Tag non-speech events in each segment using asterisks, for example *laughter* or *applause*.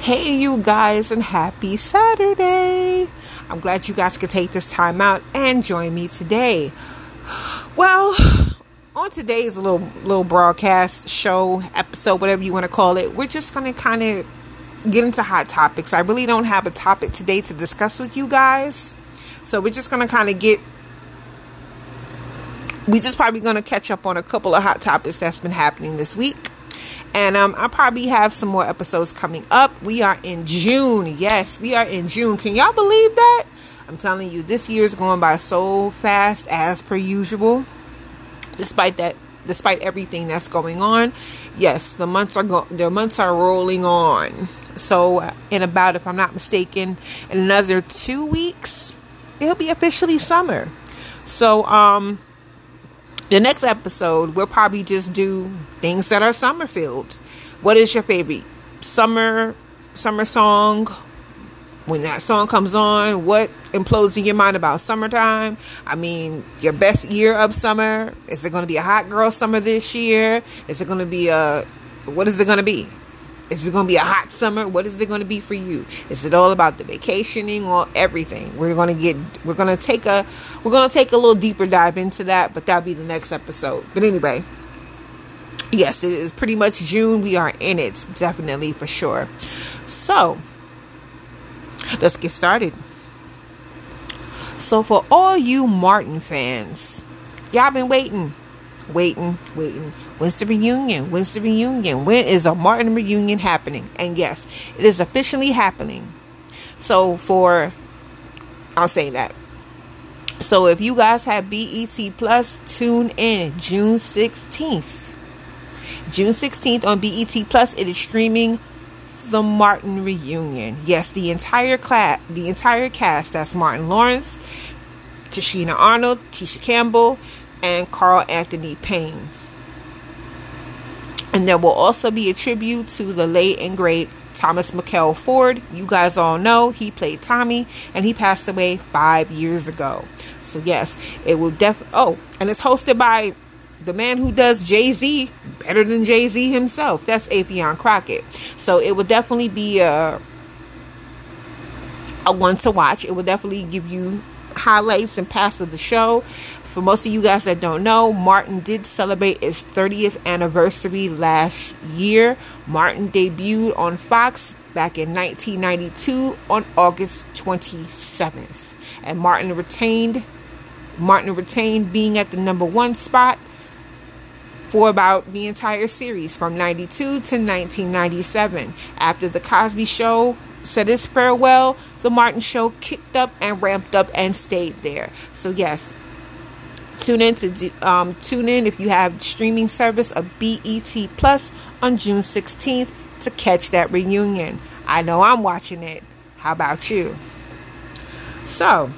Hey, you guys, and happy Saturday! I'm glad you guys could take this time out and join me today. Well, on today's little little broadcast show episode, whatever you want to call it, we're just gonna kind of get into hot topics. I really don't have a topic today to discuss with you guys, so we're just gonna kind of get. We're just probably gonna catch up on a couple of hot topics that's been happening this week and um, I'll probably have some more episodes coming up. We are in June. Yes, we are in June. Can y'all believe that? I'm telling you, this year is going by so fast as per usual. Despite that, despite everything that's going on, yes, the months are go- the months are rolling on. So, in about, if I'm not mistaken, in another two weeks, it'll be officially summer. So, um, the next episode, we'll probably just do things that are summer filled. What is your favorite summer summer song? When that song comes on, what implodes in your mind about summertime? I mean, your best year of summer. Is it going to be a hot girl summer this year? Is it going to be a what is it going to be? Is it going to be a hot summer? What is it going to be for you? Is it all about the vacationing or everything? We're going to get we're going to take a we're going to take a little deeper dive into that, but that'll be the next episode. But anyway, yes, it is pretty much June. We are in it, definitely for sure. So, let's get started. So, for all you Martin fans, y'all been waiting, waiting, waiting. When's the reunion? When's the reunion? When is a Martin reunion happening? And yes, it is officially happening. So, for I'll say that so if you guys have BET Plus, tune in June 16th. June 16th on BET Plus, it is streaming the Martin reunion. Yes, the entire class, the entire cast. That's Martin Lawrence, Tichina Arnold, Tisha Campbell, and Carl Anthony Payne. And there will also be a tribute to the late and great Thomas Michael Ford. You guys all know he played Tommy, and he passed away five years ago. So yes, it will def. Oh, and it's hosted by the man who does Jay Z better than Jay Z himself. That's Affion Crockett. So it will definitely be a a one to watch. It will definitely give you highlights and past of the show. For most of you guys that don't know, Martin did celebrate its 30th anniversary last year. Martin debuted on Fox back in 1992 on August 27th. And Martin retained Martin retained being at the number one spot for about the entire series from 92 to 1997. After The Cosby Show said its farewell, The Martin Show kicked up and ramped up and stayed there. So, yes. Tune in to um, tune in if you have streaming service of BET Plus on June 16th to catch that reunion. I know I'm watching it. How about you? So,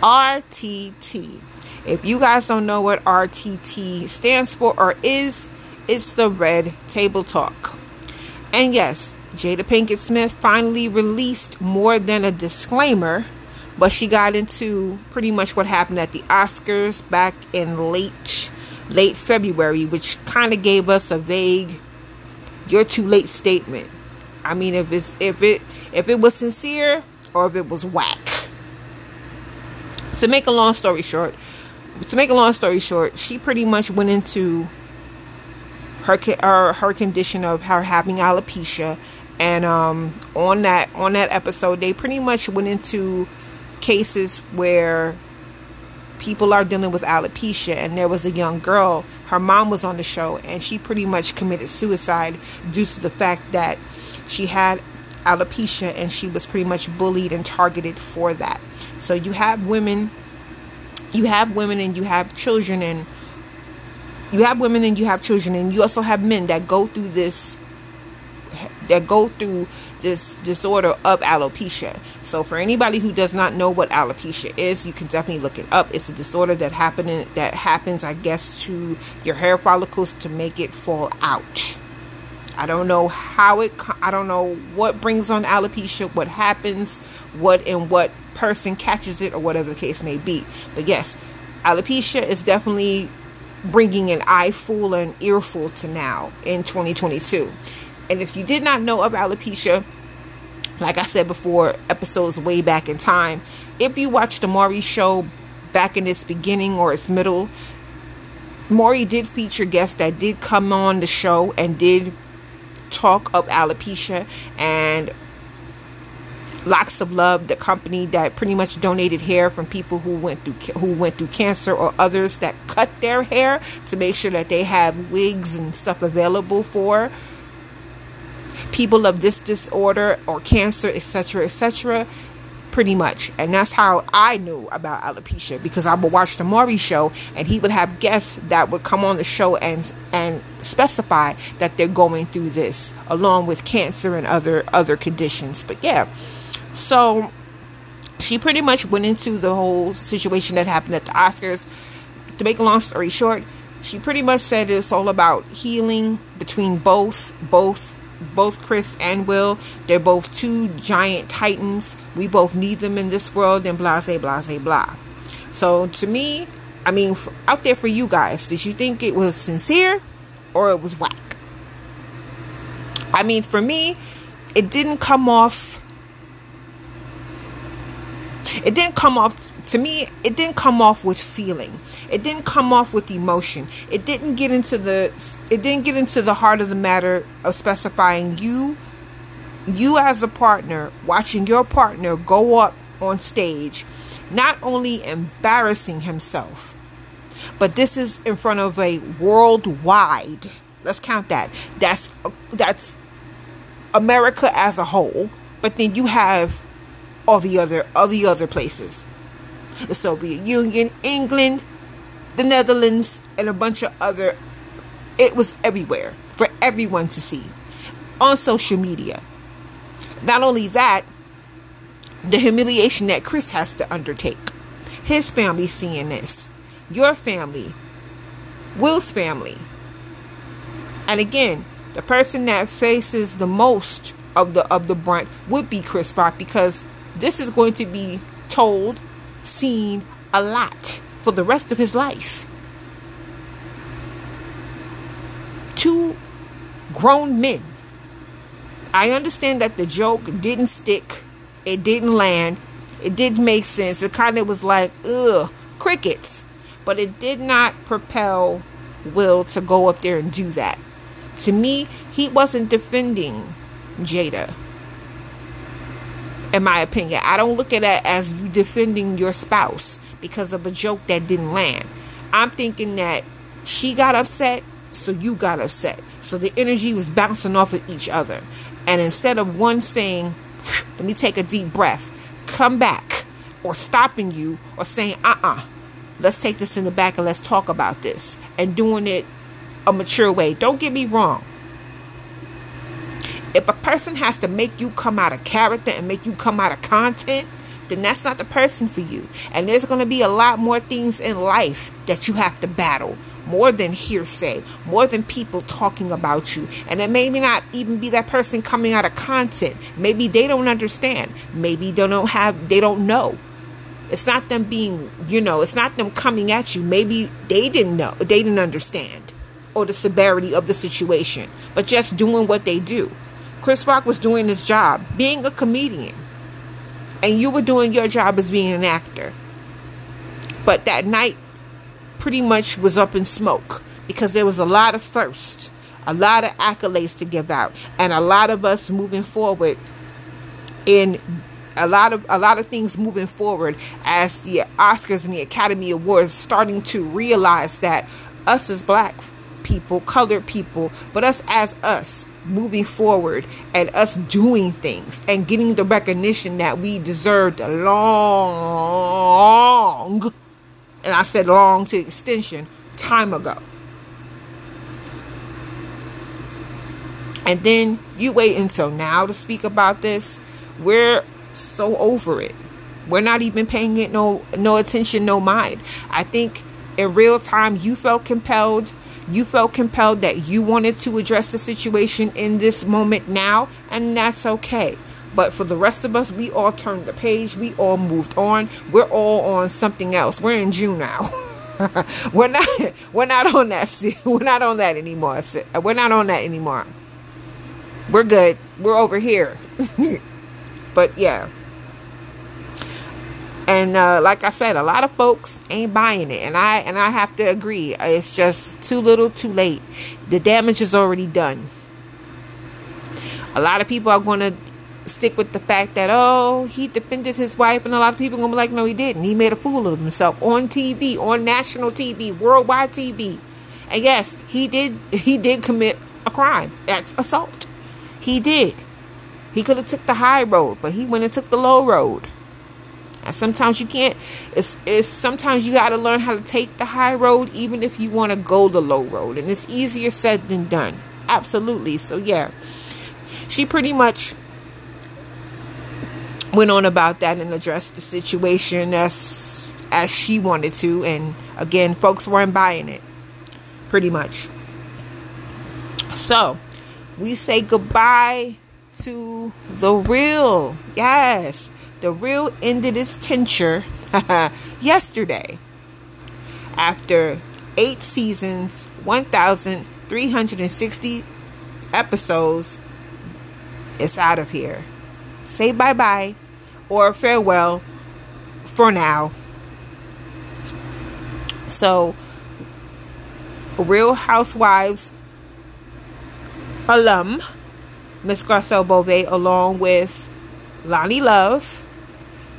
RTT. If you guys don't know what RTT stands for or is, it's the Red Table Talk. And yes, Jada Pinkett Smith finally released more than a disclaimer, but she got into pretty much what happened at the Oscars back in late late February, which kind of gave us a vague "you're too late" statement. I mean, if it's if it if it was sincere or if it was whack to make a long story short, to make a long story short, she pretty much went into her her, her condition of her having alopecia, and um, on that on that episode, they pretty much went into cases where people are dealing with alopecia, and there was a young girl. Her mom was on the show, and she pretty much committed suicide due to the fact that she had alopecia and she was pretty much bullied and targeted for that. So you have women, you have women and you have children and you have women and you have children and you also have men that go through this that go through this disorder of alopecia. So for anybody who does not know what alopecia is, you can definitely look it up. It's a disorder that happen that happens I guess to your hair follicles to make it fall out. I don't know how it I don't know what brings on alopecia, what happens, what and what person catches it or whatever the case may be. But yes, alopecia is definitely bringing an eyeful and earful to now in 2022. And if you did not know of alopecia, like I said before, episodes way back in time, if you watched the Maury show back in its beginning or its middle, Maury did feature guests that did come on the show and did talk of alopecia and Locks of Love, the company that pretty much donated hair from people who went through who went through cancer or others that cut their hair to make sure that they have wigs and stuff available for people of this disorder or cancer, etc., etc. Pretty much, and that's how I knew about alopecia because I would watch the Maury show, and he would have guests that would come on the show and and specify that they're going through this, along with cancer and other other conditions. But yeah, so she pretty much went into the whole situation that happened at the Oscars. To make a long story short, she pretty much said it's all about healing between both both both Chris and Will. They're both two giant titans. We both need them in this world and blase blase blah. So to me, I mean out there for you guys, did you think it was sincere or it was whack? I mean for me, it didn't come off it didn't come off to me it didn't come off with feeling. It didn't come off with emotion. It didn't get into the it didn't get into the heart of the matter of specifying you you as a partner watching your partner go up on stage not only embarrassing himself but this is in front of a worldwide let's count that that's that's america as a whole but then you have all the other all the other places. The Soviet Union, England, the Netherlands, and a bunch of other it was everywhere for everyone to see on social media. Not only that, the humiliation that Chris has to undertake. His family seeing this. Your family. Will's family. And again, the person that faces the most of the of the brunt would be Chris Rock because this is going to be told, seen a lot for the rest of his life. Two grown men. I understand that the joke didn't stick, it didn't land, it didn't make sense. It kind of was like, ugh, crickets. But it did not propel Will to go up there and do that. To me, he wasn't defending Jada in my opinion. I don't look at that as you defending your spouse because of a joke that didn't land. I'm thinking that she got upset, so you got upset. So the energy was bouncing off of each other. And instead of one saying, let me take a deep breath, come back, or stopping you, or saying, uh uh-uh, uh, let's take this in the back and let's talk about this, and doing it a mature way. Don't get me wrong. If a person has to make you come out of character and make you come out of content, then that's not the person for you. And there's going to be a lot more things in life that you have to battle. More than hearsay, more than people talking about you. And it may not even be that person coming out of content. Maybe they don't understand. Maybe they don't have, they don't know. It's not them being, you know, it's not them coming at you. Maybe they didn't know, they didn't understand or the severity of the situation, but just doing what they do. Chris Rock was doing his job, being a comedian. And you were doing your job as being an actor. But that night pretty much was up in smoke because there was a lot of thirst, a lot of accolades to give out, and a lot of us moving forward in a lot of a lot of things moving forward as the Oscars and the Academy Awards starting to realize that us as black people, colored people, but us as us moving forward and us doing things and getting the recognition that we deserved long, and I said long to extension, time ago. And then you wait until now to speak about this. We're so over it. We're not even paying it no no attention, no mind. I think in real time you felt compelled you felt compelled that you wanted to address the situation in this moment now, and that's okay. But for the rest of us, we all turned the page. We all moved on. We're all on something else. We're in June now. *laughs* we're not. *laughs* We're not on that. *laughs* We're not on that anymore. We're not on that anymore. we're good. We're over here. but yeah. And uh, like I said, a lot of folks ain't buying it, and I and I have to agree. It's just too little, too late. The damage is already done. A lot of people are going to stick with the fact that oh he defended his wife and a lot of people are gonna be like no he didn't he made a fool of himself on tv on national tv worldwide tv and yes he did he did commit a crime that's assault he did he could have took the high road but he went and took the low road and sometimes you can't it's, it's sometimes you got to learn how to take the high road even if you want to go the low road. And it's easier said than done. Absolutely. So yeah. She pretty much went on about that and addressed the situation as as she wanted to. And again folks weren't buying it. Pretty much. So we say goodbye to the real. Yes the real ended its tincture *laughs* yesterday after eight seasons 1360 episodes it's out of here say bye bye or farewell for now. So, Real Housewives alum, Miss Garcelle Beauvais, along with Loni Love,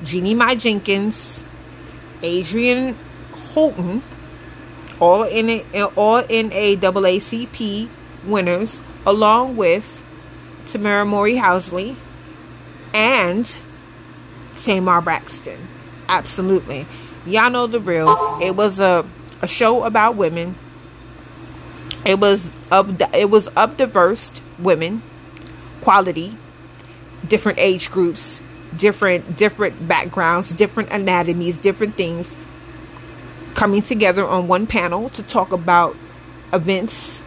Jeannie Mai Jenkins, Adrienne Houghton, all in a, all in a AACP winners, along with Tamera Mowry Housley and Tamar Braxton. Absolutely. Y'all know the real. It was a, a show about women. It was up it was of diverse women, quality, different age groups, different different backgrounds, different anatomies, different things coming together on one panel to talk about events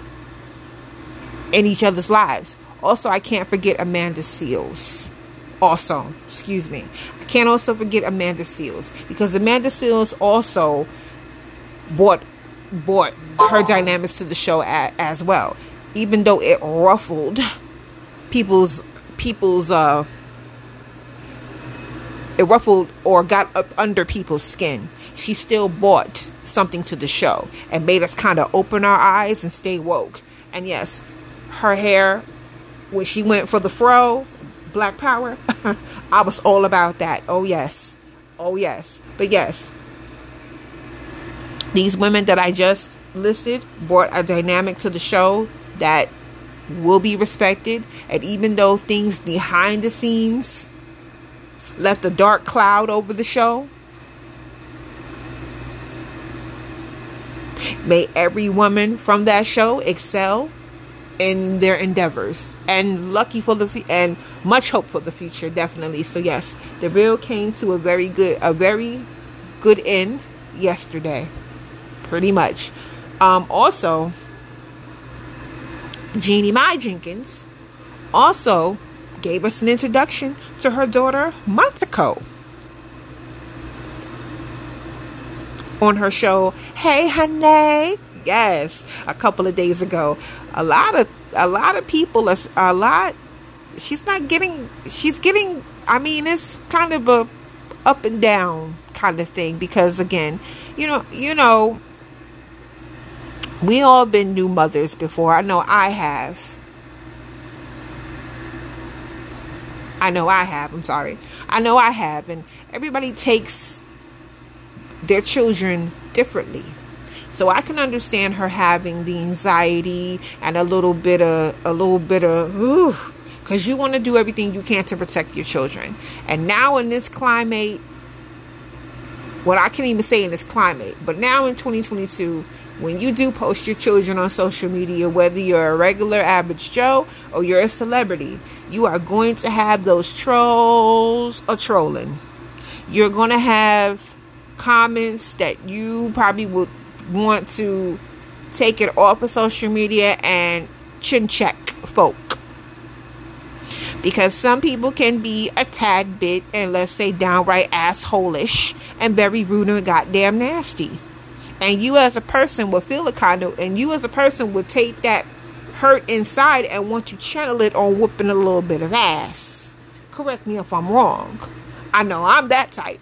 in each other's lives. Also, I can't forget Amanda Seales. also excuse me i can't also forget amanda Seales because amanda Seales also brought brought her dynamics to the show as well even though it ruffled people's people's uh it ruffled or got up under people's skin she still brought something to the show and made us kind of open our eyes and stay woke and yes her hair when she went for the fro Black Power, *laughs* I was all about that. Oh, yes. Oh, yes. But yes, these women that I just listed brought a dynamic to the show that will be respected. And even though things behind the scenes left a dark cloud over the show, may every woman from that show excel in their endeavors. And lucky for the and much hope for the future definitely. So yes the real came to a very good a very good end yesterday. Pretty much. Um also jeannie mai jenkins also gave us an introduction to her daughter montako on her show hey honey. Yes a couple of days ago. A lot of a lot of people are a lot she's not getting she's getting i mean it's kind of a up and down kind of thing because again you know you know we all been new mothers before. I know i have i know i have i'm sorry i know i have and everybody takes their children differently so I can understand her having the anxiety and a little bit of a little bit of ooh, because you want to do everything you can to protect your children. And now in this climate, what I can't even say in this climate, but now in 2022, when you do post your children on social media, whether you're a regular average Joe or you're a celebrity, you are going to have those trolls or trolling. You're going to have comments that you probably would want to take it off of social media and chin check folk. Because some people can be a tad bit and let's say downright assholish and very rude and goddamn nasty. And you as a person would feel a kind of and you as a person would take that hurt inside and want to channel it on whooping a little bit of ass. Correct me if I'm wrong. I know I'm that type.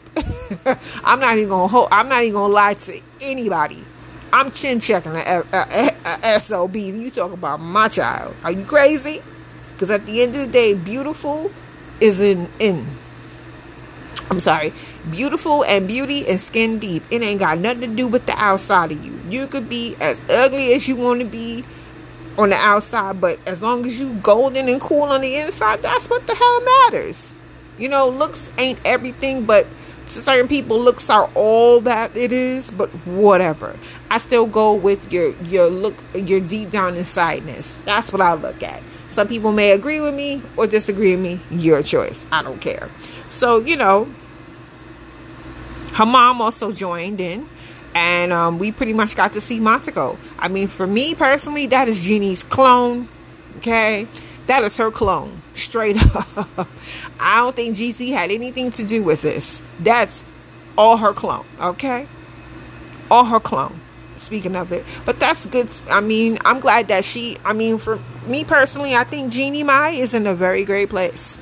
*laughs* I'm not even gonna hold, I'm not even gonna lie to anybody. I'm chin checking a, a, a, a SOB. You talk about my child. Are you crazy? Because at the end of the day, beautiful is in in. I'm sorry, beautiful and beauty is skin deep. It ain't got nothing to do with the outside of you. You could be as ugly as you want to be on the outside, but as long as you golden and cool on the inside, that's what the hell matters. You know, looks ain't everything, but to certain people, looks are all that it is. But whatever, I still go with your your look, your deep down insideness. That's what I look at. Some people may agree with me or disagree with me. Your choice. I don't care. So you know, her mom also joined in and um, we pretty much got to see Montego. I mean, for me personally, that is Jeannie's clone. Okay, that is her clone, straight *laughs* up. I don't think Jeezy had anything to do with this. That's all her clone. Okay, all her clone. Speaking of it, but that's good. I mean, I'm glad that she. I mean, for me personally, I think Jeannie Mai is in a very great place.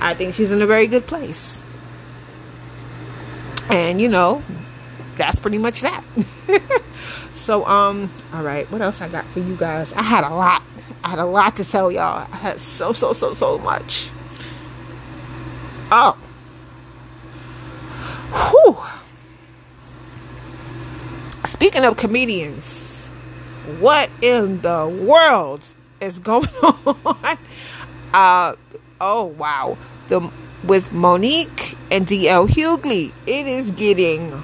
I think she's in a very good place. And you know, that's pretty much that. *laughs* so um, all right, what else I got for you guys? I had a lot. I had a lot to tell y'all. I had so so so so much. Oh. Whew. Speaking of comedians, what in the world is going *laughs* on? Uh oh wow. The with Mo'Nique and DL Hughley. It is getting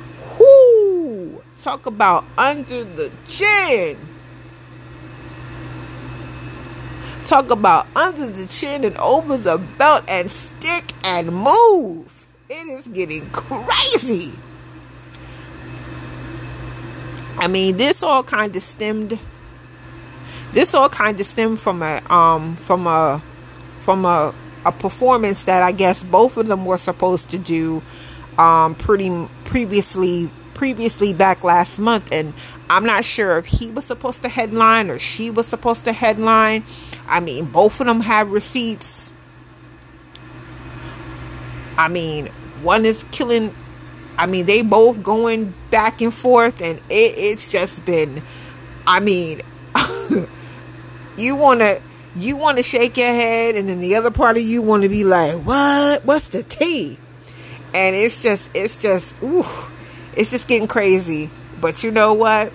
talk about under the chin. Talk about under the chin and over the belt and stick and move. It is getting crazy. I mean, this all kind of stemmed. This all kind of stemmed from a um from a from a a performance that I guess both of them were supposed to do um, pretty previously previously back last month and I'm not sure if he was supposed to headline or she was supposed to headline. I mean, both of them have receipts. I mean, one is killing I mean, they both going back and forth and it, it's just been I mean, *laughs* you want to you want to shake your head and then the other part of you want to be like what what's the tea and it's just it's just ooh it's just getting crazy. But you know what?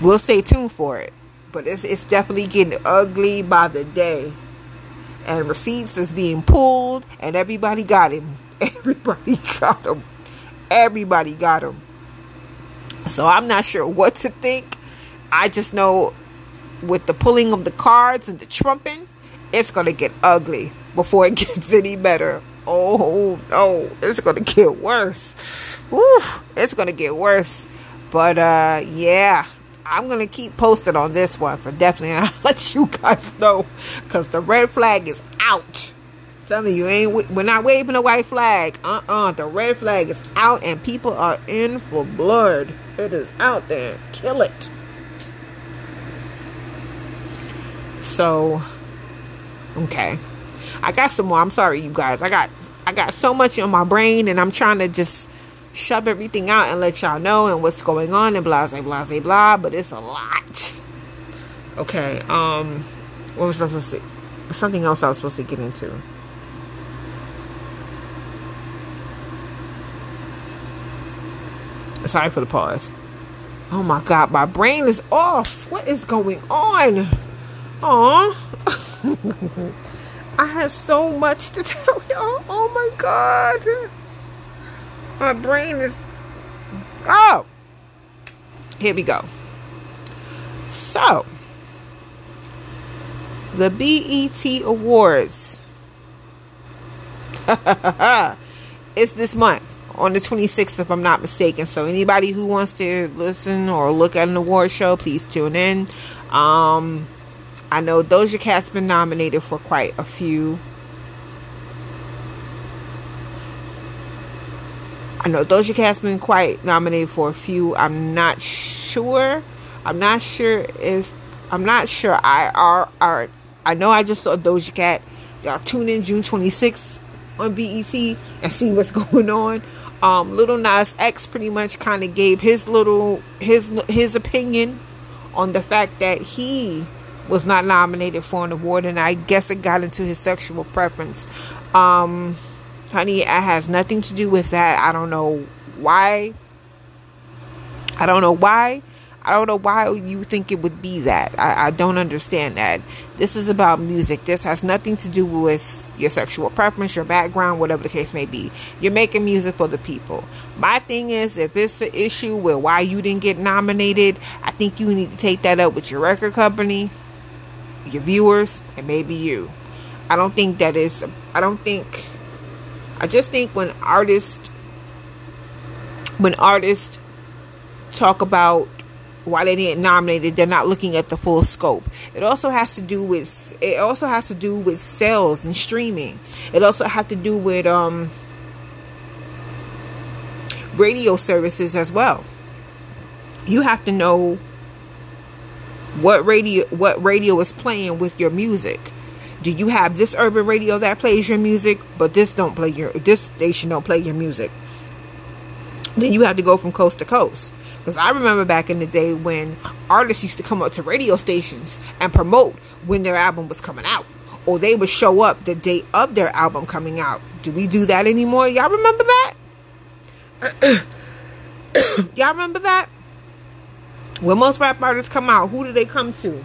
We'll stay tuned for it. But it's, it's definitely getting ugly by the day. And receipts is being pulled and everybody got him *laughs* everybody got him everybody got him so i'm not sure what to think. I just know with the pulling of the cards and the trumping, it's going to get ugly before it *laughs* gets any better. Oh, no, it's to get worse. Woo, it's to get worse. But uh, yeah, I'm to keep posted on this one for definitely. *laughs* I'll let you guys know because the red flag is out. I'm telling you, ain't we're not waving a white flag. Uh-uh. The red flag is out and people are in for blood. It is out there. Kill it. So, okay. I got some more. I'm sorry, you guys. I got I got so much in my brain, and I'm trying to just shove everything out and let y'all know and what's going on and blah blah blah blah. But it's a lot. Okay. Um, what was I supposed to? Something else I was supposed to get into. Sorry for the pause. Oh my god, my brain is off. What is going on? Aw. *laughs* I had so much to *laughs* tell y'all. Oh my god. My brain is. Oh. Here we go. So, the BET Awards. *laughs* it's this month on the 26th, if I'm not mistaken. So, anybody who wants to listen or look at an award show, please tune in. Um, I know Doja Cat's been nominated for quite a few. I know Doja Cat's been quite nominated for a few. I'm not sure. I'm not sure if I'm not sure. I are are I know I just saw Doja Cat. Y'all tune in June 26th on BET and see what's *laughs* going on. Um, Lil Nas X pretty much kind of gave his little his his opinion on the fact that he was not nominated for an award, and I guess it got into his sexual preference. Um, honey, it has nothing to do with that. I don't know why. I don't know why I don't know why you think it would be that. I, I, don't understand that. This is about music. This has nothing to do with your sexual preference, your background, whatever the case may be. You're making music for the people. My thing is, if it's an issue with why you didn't get nominated, I think you need to take that up with your record company, your viewers, and maybe you. I don't think that is, I don't think, I just think when artists, when artists talk about why they didn't nominate it, they're not looking at the full scope. It also has to do with it also has to do with sales and streaming. It also has to do with um radio services as well. You have to know what radio what radio is playing with your music. Do you have this urban radio that plays your music, but this don't play your this station don't play your music? Then you have to go from coast to coast because I remember back in the day when artists used to come up to radio stations and promote when their album was coming out. Or they would show up the date of their album coming out. Do we do that anymore? Y'all remember that? *coughs* Y'all remember that? When most rap artists come out, who do they come to?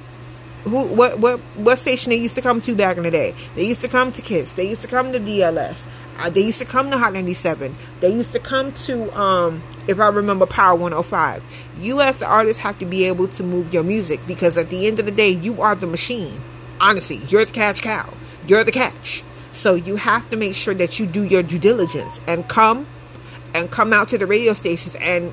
Who what what what station they used to come to back in the day? They used to come to Kiss. They used to come to DLS. Uh, they used to come to Hot 97. They used to come to um if I remember Power 105. You as the artist have to be able to move your music because at the end of the day, you are the machine. Honestly, you're the catch cow. You're the catch. So you have to make sure that you do your due diligence and come and come out to the radio stations and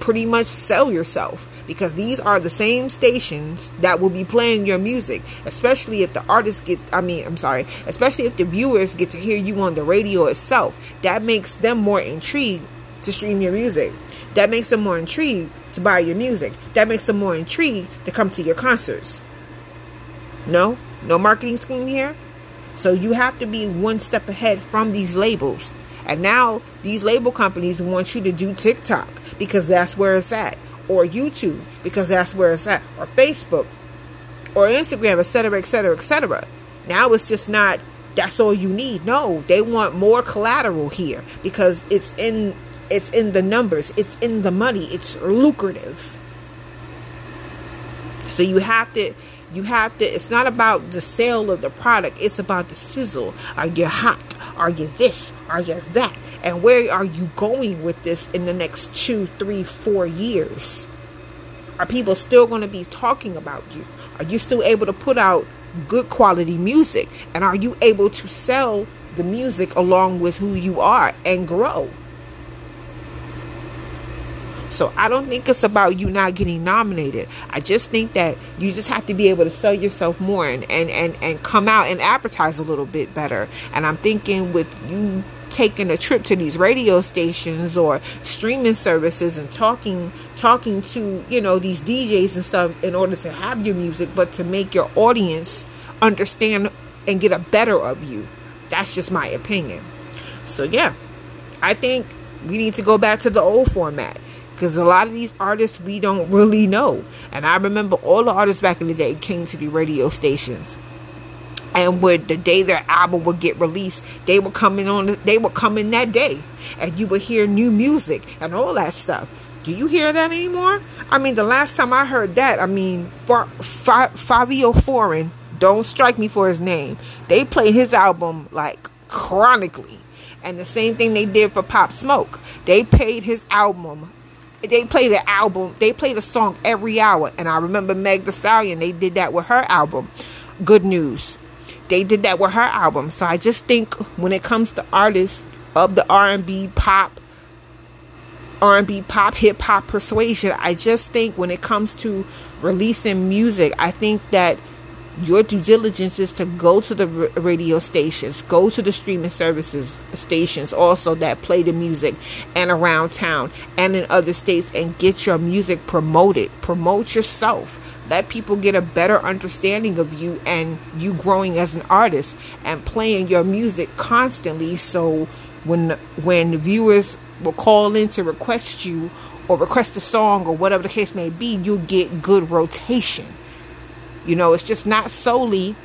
pretty much sell yourself because these are the same stations that will be playing your music especially if the artists get i mean i'm sorry especially if the viewers get to hear you on the radio itself that makes them more intrigued to stream your music. That makes them more intrigued to buy your music. That makes them more intrigued to come to your concerts. No? No marketing scheme here? So you have to be one step ahead from these labels. And now these label companies want you to do TikTok because that's where it's at. Or YouTube because that's where it's at. Or Facebook. Or Instagram, etc., etc., etc. Now it's just not that's all you need. No, they want more collateral here because it's in it's in the numbers, it's in the money, it's lucrative. So you have to you have to it's not about the sale of the product, it's about the sizzle. Are you hot? Are you this? Are you that? And where are you going with this in the next two, three, four years? Are people still going to be talking about you? Are you still able to put out good quality music? And are you able to sell the music along with who you are and grow? So I don't think it's about you not getting nominated. I just think that you just have to be able to sell yourself more and, and, and, and come out and advertise a little bit better. And I'm thinking with you taking a trip to these radio stations or streaming services and talking talking to you know these DJs and stuff in order to have your music but to make your audience understand and get a better of you that's just my opinion so yeah I think we need to go back to the old format because a lot of these artists we don't really know. And I remember all the artists back in the day came to the radio stations. And when the day their album would get released, they were coming on. They were coming that day, and you would hear new music and all that stuff. Do you hear that anymore? I mean, the last time I heard that, I mean, Fabio Foreign, don't strike me for his name. They played his album like chronically, and the same thing they did for Pop Smoke. They played his album they played an album, they played a song every hour. And I remember Meg the Stallion, they did that with her album, Good News. They did that with her album. So I just think when it comes to artists of the R&B pop R&B pop hip hop persuasion, I just think when it comes to releasing music, I think that your due diligence is to go to the radio stations, go to the streaming services stations also that play the music and around town and in other states and get your music promoted. Promote yourself. Let people get a better understanding of you and you growing as an artist and playing your music constantly so when when viewers will call in to request you or request a song or whatever the case may be, you'll get good rotation you know, it's just not solely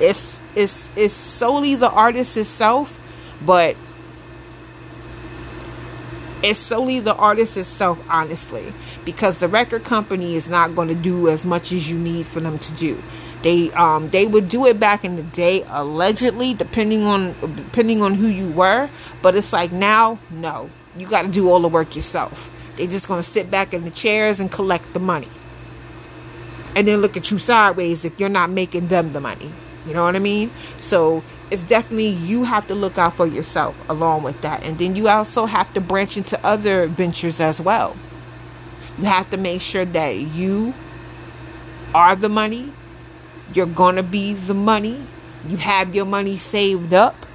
it's it's it's solely the artist itself, but it's solely the artist itself, honestly, because the record company is not going to do as much as you need for them to do. They um they would do it back in the day, allegedly, depending on depending on who you were. But it's like now, no, you got to do all the work yourself. They're just going to sit back in the chairs and collect the money and then look at you sideways if you're not making them the money. You know what I mean? So it's definitely you have to look out for yourself along with that. And then you also have to branch into other ventures as well. You have to make sure that you are the money. You're going to be the money. You have your money saved up.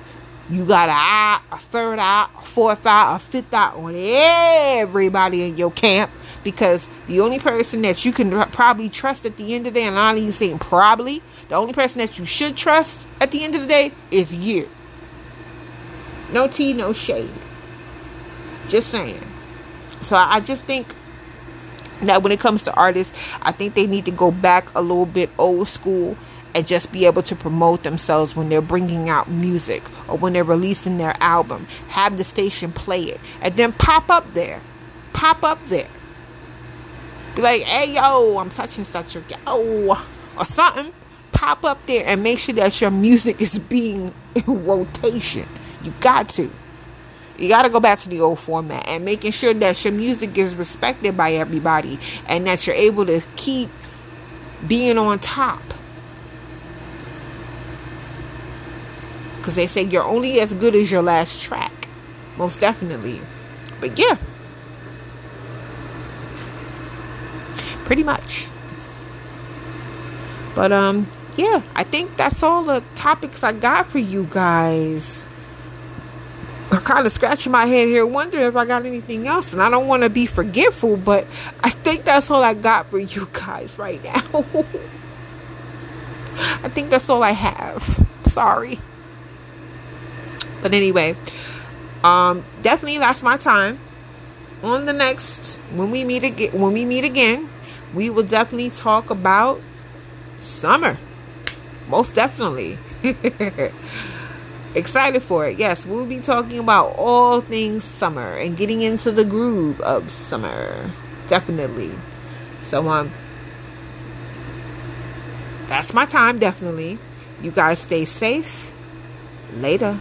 You got a eye, a third eye, a fourth eye, a fifth eye on everybody in your camp because the only person that you can probably trust at the end of the day, and I'm not even saying probably, the only person that you should trust at the end of the day is you. No tea, no shade. Just saying. So I just think that when it comes to artists, I think they need to go back a little bit old school and just be able to promote themselves when they're bringing out music or when they're releasing their album. Have the station play it and then pop up there. Pop up there. Be like, hey, yo, I'm such and such, or yo, or something. Pop up there and make sure that your music is being *laughs* in rotation. You got to. You got to go back to the old format and making sure that your music is respected by everybody and that you're able to keep being on top. Because they say you're only as good as your last track. Most definitely. But yeah. Pretty much. But um yeah, I think that's all the topics I got for you guys. I'm kind of scratching my head here, wondering if I got anything else, and I don't want to be forgetful, but I think that's all I got for you guys right now. *laughs* I think that's all I have. Sorry. But anyway, um, definitely that's my time. On the next, when we meet again, when we meet again, we will definitely talk about summer. Most definitely. *laughs* Excited for it. Yes, we'll be talking about all things summer and getting into the groove of summer. Definitely. So um that's my time definitely. You guys stay safe. Later.